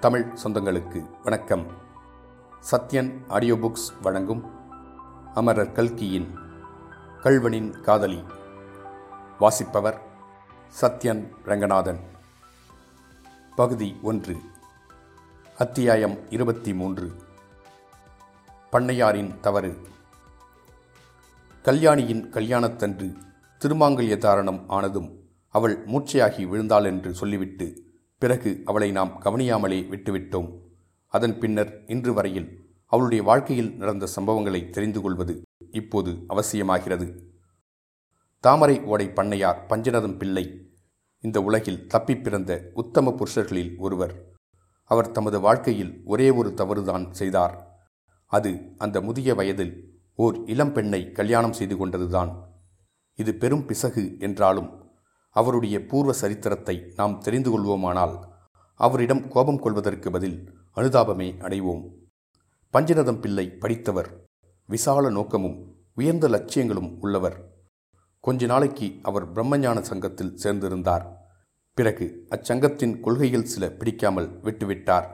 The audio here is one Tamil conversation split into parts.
தமிழ் சொந்தங்களுக்கு வணக்கம். சத்யன் ஆடியோ புக்ஸ் வழங்கும் அமரர் கல்கியின் கல்வனின் காதலி. வாசிப்பவர் சத்யன் ரங்கநாதன். பகுதி ஒன்று. அத்தியாயம் இருபத்தி மூன்று பண்ணையாரின் தவறு. கல்யாணியின் கல்யாணத்தன்று திருமாங்கல்ய தாரணம் ஆனதும் அவள் மூச்சையாகி விழுந்தாள் என்று சொல்லிவிட்டு பிறகு அவளை நாம் கவனியாமலே விட்டுவிட்டோம். அதன் பின்னர் இன்று வரையில் அவளுடைய வாழ்க்கையில் நடந்த சம்பவங்களை தெரிந்து கொள்வது இப்போது அவசியமாகிறது. தாமரை ஓடை பண்ணையார் பஞ்சநதம் பிள்ளை. இந்த உலகில் தப்பிப் பிறந்த உத்தம புருஷர்களில் ஒருவர். அவர் தமது வாழ்க்கையில் ஒரே ஒரு தவறுதான் செய்தார். அது அந்த முதிய வயதில் ஓர் இளம் பெண்ணை கல்யாணம் செய்து கொண்டதுதான். இது பெரும் பிசகு என்றாலும் அவருடைய பூர்வ சரித்திரத்தை நாம் தெரிந்து கொள்வோமானால் அவரிடம் கோபம் கொள்வதற்கு பதில் அனுதாபமே அடைவோம். பஞ்சநதம் பிள்ளை படித்தவர் விசால நோக்கமும் உயர்ந்த லட்சியங்களும் உள்ளவர். கொஞ்ச நாளைக்கு அவர் பிரம்மஞான சங்கத்தில் சேர்ந்திருந்தார். பிறகு அச்சங்கத்தின் கொள்கைகள் சில பிடிக்காமல் விட்டுவிட்டார்.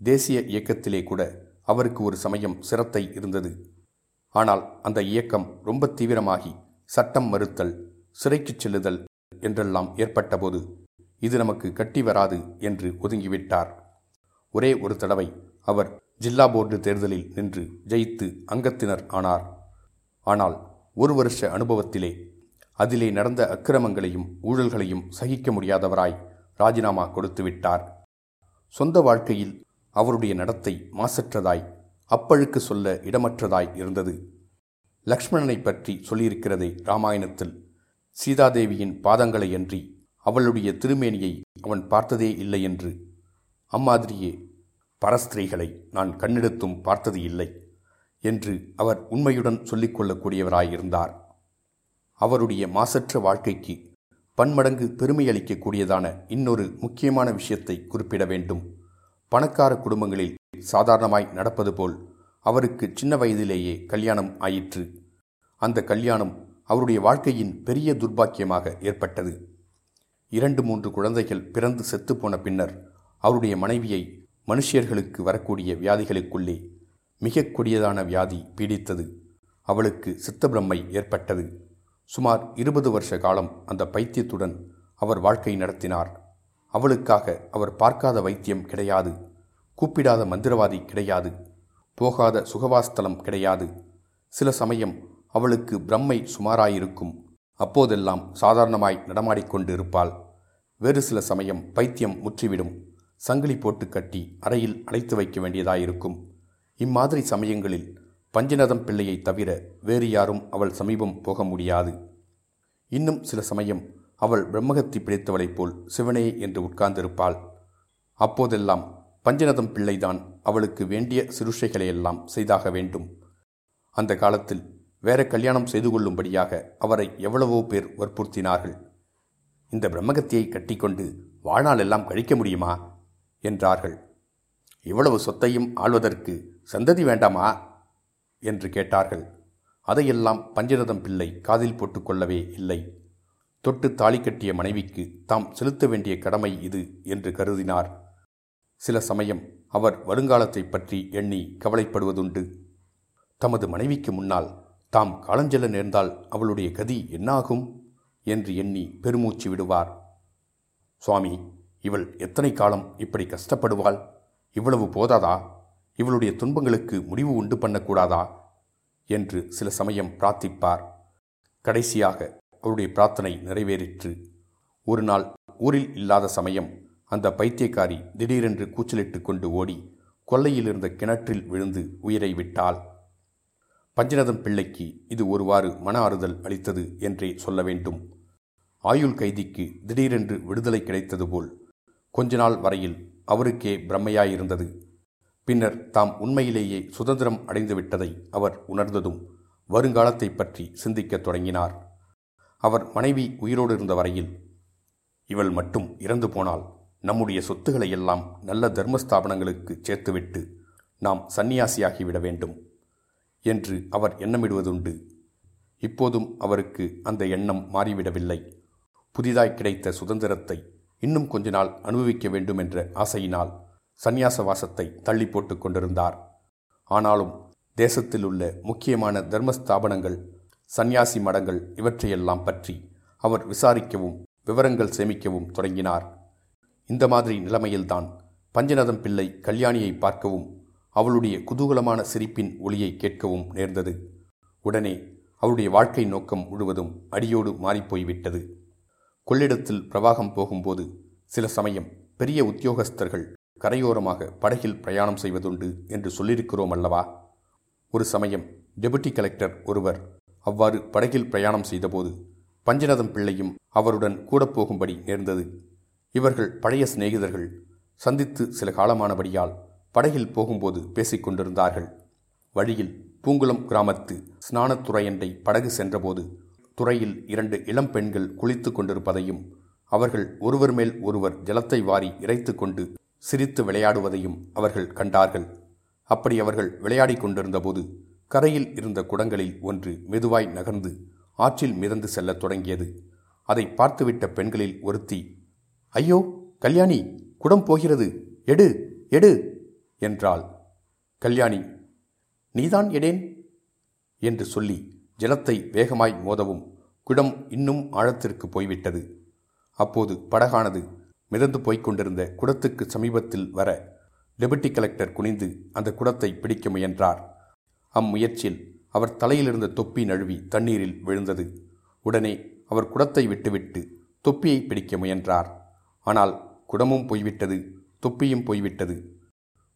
தேசிய இயக்கத்திலே கூட அவருக்கு ஒரு சமயம் சிரத்தை இருந்தது. ஆனால் அந்த இயக்கம் ரொம்ப தீவிரமாகி சட்டம் மறுத்தல் சிறைக்குச் செல்லுதல் என்றெல்லாம் ஏற்பட்டபோது இது நமக்கு கட்டி வராது என்று ஒதுங்கிவிட்டார். ஒரே ஒரு தடவை அவர் ஜில்லா போர்டு தேர்தலில் நின்று ஜெயித்து அங்கத்தினர் ஆனார். ஆனால் ஒரு வருஷ அனுபவத்திலே அதிலே நடந்த அக்கிரமங்களையும் ஊழல்களையும் சகிக்க முடியாதவராய் ராஜினாமா கொடுத்து விட்டார். சொந்த வாழ்க்கையில் அவருடைய நடத்தை மாசற்றதாய் அப்பழுக்கு சொல்ல இடமற்றதாய் இருந்தது. லக்ஷ்மணனை பற்றி சொல்லியிருக்கிறதே ராமாயணத்தில். சீதாதேவியின் பாதங்களையன்றி அவளுடைய திருமேனியை அவன் பார்த்ததே இல்லை என்று. அம்மாதிரியே பரஸ்திரீகளை நான் கண்ணெடுத்தும் பார்த்தது இல்லை என்று அவர் உண்மையுடன் சொல்லிக்கொள்ளக்கூடியவராயிருந்தார் அவருடைய மாசற்ற வாழ்க்கைக்கு பன்மடங்கு பெருமையளிக்கக்கூடியதான இன்னொரு முக்கியமான விஷயத்தை குறிப்பிட வேண்டும். பணக்கார குடும்பங்களில் சாதாரணமாய் நடப்பது போல் அவருக்கு சின்ன வயதிலேயே கல்யாணம் ஆயிற்று. அந்த கல்யாணம் அவருடைய வாழ்க்கையின் பெரிய துர்பாக்கியமாக ஏற்பட்டது. இரண்டு மூன்று குழந்தைகள் பிறந்து செத்துப்போன பின்னர் அவருடைய மனைவியை மனுஷியர்களுக்கு வரக்கூடிய வியாதிகளுக்குள்ளே மிக கொடியதான வியாதி பீடித்தது. அவளுக்கு சித்தப்பிரம்மை ஏற்பட்டது. சுமார் இருபது வருஷ காலம் அந்த பைத்தியத்துடன் அவர் வாழ்க்கை நடத்தினார். அவளுக்காக அவர் பார்க்காத வைத்தியம் கிடையாது. கூப்பிடாத மந்திரவாதி கிடையாது. போகாத சுகவாஸ்தலம் கிடையாது. சில சமயம் அவளுக்கு பிரம்மை சுமாராயிருக்கும். அப்போதெல்லாம் சாதாரணமாய் நடமாடிக்கொண்டு இருப்பாள் வேறு சில சமயம் பைத்தியம் முற்றிவிடும். சங்கிலி போட்டு கட்டி அறையில் அடைத்து வைக்க வேண்டியதாயிருக்கும். இம்மாதிரி சமயங்களில் பஞ்சநதம் பிள்ளையை தவிர வேறு யாரும் அவள் சமீபம் போக முடியாது. இன்னும் சில சமயம் அவள் பிரம்மகத்தி பிடித்தவளைப் போல் சிவனே என்று உட்கார்ந்திருப்பாள். அப்போதெல்லாம் பஞ்சநதம் பிள்ளைதான் அவளுக்கு வேண்டிய சிருஷைகளையெல்லாம் செய்தாக வேண்டும். அந்த காலத்தில் வேற கல்யாணம் செய்து கொள்ளும்படியாக அவரை எவ்வளவோ பேர் வற்புறுத்தினார்கள். இந்த பிரம்மகத்தியை கட்டிக்கொண்டு வாழ்நாள் எல்லாம் கழிக்க முடியுமா? என்றார்கள். இவ்வளவு சொத்தையும் ஆள்வதற்கு சந்ததி வேண்டாமா? என்று கேட்டார்கள். அதையெல்லாம் பஞ்சரதம் பிள்ளை காதில் போட்டுக்கொள்ளவே இல்லை. தொட்டு தாலி கட்டிய மனைவிக்கு தாம் செலுத்த வேண்டிய கடமை இது என்று கருதினார். சில சமயம் அவர் வருங்காலத்தை பற்றி எண்ணி கவலைப்படுவதுண்டு. தமது மனைவிக்கு முன்னால் தாம் காலஞ்செல்ல நேர்ந்தால் அவளுடைய கதி என்னாகும்? என்று எண்ணி பெருமூச்சு விடுவார். சுவாமி இவள் எத்தனை காலம் இப்படி கஷ்டப்படுவாள்? இவ்வளவு போதாதா? இவளுடைய துன்பங்களுக்கு முடிவு உண்டு பண்ணக்கூடாதா? என்று சில சமயம் பிரார்த்திப்பார். கடைசியாக அவருடைய பிரார்த்தனை நிறைவேறிற்று. ஒரு நாள் ஊரில் இல்லாத சமயம் அந்த பைத்தியக்காரி திடீரென்று கூச்சலிட்டு கொண்டு ஓடி கொல்லையில் இருந்த கிணற்றில் விழுந்து உயிரை விட்டாள். பஞ்சநதம் பிள்ளைக்கு இது ஒருவாறு மன ஆறுதல் அளித்தது என்றே சொல்ல வேண்டும். ஆயுள் கைதிக்கு திடீரென்று விடுதலை கிடைத்தது போல் கொஞ்ச நாள் வரையில் அவருக்கே பிரம்மையாயிருந்தது. பின்னர் தாம் உண்மையிலேயே சுதந்திரம் அடைந்துவிட்டதை அவர் உணர்ந்ததும் வருங்காலத்தை பற்றி சிந்திக்கத் தொடங்கினார். அவர் மனைவி உயிரோடு இருந்த வரையில் இவள் மட்டும் இறந்து போனால் நம்முடைய சொத்துக்களை எல்லாம் நல்ல தர்மஸ்தாபனங்களுக்கு சேர்த்துவிட்டு நாம் சன்னியாசியாகிவிட வேண்டும். என்று அவர் எண்ணமிடுவதுண்டு. இப்போதும் அவருக்கு அந்த எண்ணம் மாறிவிடவில்லை. புதிதாய் கிடைத்த சுதந்திரத்தை இன்னும் கொஞ்ச நாள் அனுபவிக்க வேண்டும் என்ற ஆசையினால் சந்நியாச வாசத்தை தள்ளி போட்டுக் கொண்டிருந்தார். ஆனாலும் தேசத்தில் உள்ள முக்கியமான தர்ம ஸ்தாபனங்கள் சந்நியாசி மடங்கள் இவற்றையெல்லாம் பற்றி அவர் விசாரிக்கவும் விவரங்கள் சேமிக்கவும் தொடங்கினார். இந்த மாதிரி நிலைமையில்தான் பஞ்சநதம் பிள்ளை கல்யாணியை பார்க்கவும் அவளுடைய குதூகலமான சிரிப்பின் ஒளியை கேட்கவும் நேர்ந்தது. உடனே அவருடைய வாழ்க்கை நோக்கம் முழுவதும் அடியோடு மாறிப்போய்விட்டது. கொள்ளிடத்தில் பிரவாகம் போகும்போது சில சமயம் பெரிய உத்தியோகஸ்தர்கள் கரையோரமாக படகில் பிரயாணம் செய்வதுண்டு என்று சொல்லியிருக்கிறோம் அல்லவா? ஒரு சமயம் டெபுட்டி கலெக்டர் ஒருவர் அவ்வாறு படகில் பிரயாணம் செய்தபோது பஞ்சநதம் பிள்ளையும் அவருடன் கூட போகும்படி நேர்ந்தது. இவர்கள் பழைய சிநேகிதர்கள் சந்தித்து சில காலமானபடியால் படகில் போகும்போது பேசிக் கொண்டிருந்தார்கள். வழியில் பூங்குளம் கிராமத்து ஸ்நானத்துறையண்டை படகு சென்றபோது துறையில் இரண்டு இளம் பெண்கள் குளித்துக் கொண்டிருப்பதையும் அவர்கள் ஒருவர் மேல் ஒருவர் ஜலத்தை வாரி இறைத்து கொண்டு சிரித்து விளையாடுவதையும் அவர்கள் கண்டார்கள். அப்படி அவர்கள் விளையாடிக் கொண்டிருந்தபோது கரையில் இருந்த குடங்களில் ஒன்று மெதுவாய் நகர்ந்து ஆற்றில் மிதந்து செல்லத் தொடங்கியது. அதை பார்த்துவிட்ட பெண்களில் ஒருத்தி ஐயோ கல்யாணி குடம் போகிறது. எடு எடு. என்றாள். கல்யாணி நீதான் எடேன்? என்று சொல்லி ஜலத்தை வேகமாய் மோதவும் குடம் இன்னும் ஆழத்திற்கு போய்விட்டது. அப்போது படகானது மிதந்து போய்க் கொண்டிருந்த குடத்துக்கு சமீபத்தில் வர டெபுட்டி கலெக்டர் குனிந்து அந்த குடத்தை பிடிக்க முயன்றார். அம்முயற்சியில் அவர் தலையிலிருந்த தொப்பி நழுவி தண்ணீரில் விழுந்தது. உடனே அவர் குடத்தை விட்டுவிட்டு தொப்பியை பிடிக்க முயன்றார். ஆனால் குடமும் போய்விட்டது தொப்பியும் போய்விட்டது.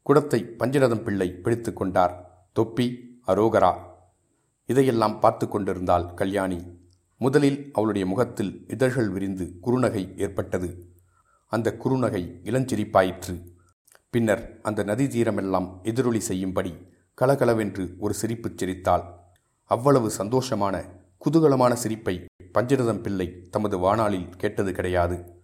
குடத்தை பஞ்சரதம் பிள்ளை பிடித்து கொண்டார். தொப்பி அரோகரா. இதையெல்லாம் பார்த்து கொண்டிருந்தாள் கல்யாணி. முதலில் அவளுடைய முகத்தில் இதழ்கள் விரிந்து குறுநகை ஏற்பட்டது. அந்த குறுநகை இளஞ்சிரிப்பாயிற்று. பின்னர் அந்த நதி தீரமெல்லாம் எதிரொலி செய்யும்படி கலகலவென்று ஒரு சிரிப்பு சிரித்தாள். அவ்வளவு சந்தோஷமான குதூகலமான சிரிப்பை பஞ்சரதம் பிள்ளை தமது வாணாளில் கேட்டது கிடையாது.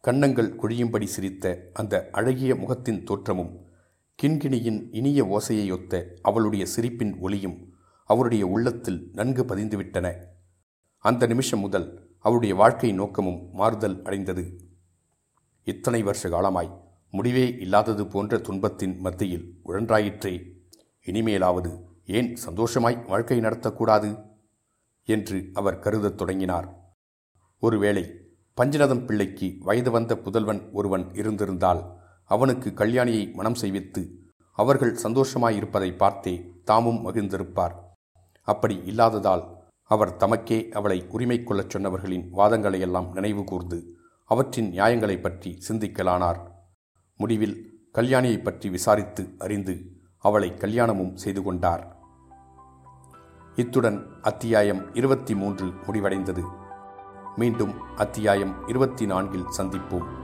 கன்னங்கள் குழியும்படி சிரித்த அந்த அழகிய முகத்தின் தோற்றமும் கிண்கிணியின் இனிய ஓசையொத்த அவளுடைய சிரிப்பின் ஒளியும் அவருடைய உள்ளத்தில் நன்கு பதிந்துவிட்டன. அந்த நிமிஷம் முதல் அவருடைய வாழ்க்கை நோக்கமும் மாறுதல் அடைந்தது. இத்தனை வருஷ காலமாய் முடிவே இல்லாதது போன்ற துன்பத்தின் மத்தியில் உழன்றாயிற்றே. இனிமேலாவது ஏன் சந்தோஷமாய் வாழ்க்கை நடத்தக்கூடாது? என்று அவர் கருதத் தொடங்கினார். ஒருவேளை பஞ்சநதம் பிள்ளைக்கு வயது வந்த புதல்வன் ஒருவன் இருந்திருந்தால் அவனுக்கு கல்யாணியை மனம் செய்வித்து அவர்கள் சந்தோஷமாயிருப்பதை பார்த்தே தாமும் மகிழ்ந்திருப்பார். அப்படி இல்லாததால் அவர் தமக்கே அவளை உரிமை கொள்ளச் சொன்னவர்களின் வாதங்களையெல்லாம் நினைவு கூர்ந்து அவற்றின் நியாயங்களை பற்றி சிந்திக்கலானார். முடிவில் கல்யாணியை பற்றி விசாரித்து அறிந்து அவளை கல்யாணமும் செய்து கொண்டார். இத்துடன் அத்தியாயம் இருபத்தி மூன்று முடிவடைந்தது. மீண்டும் அத்தியாயம் இருபத்தி நான்கில் சந்திப்போம்.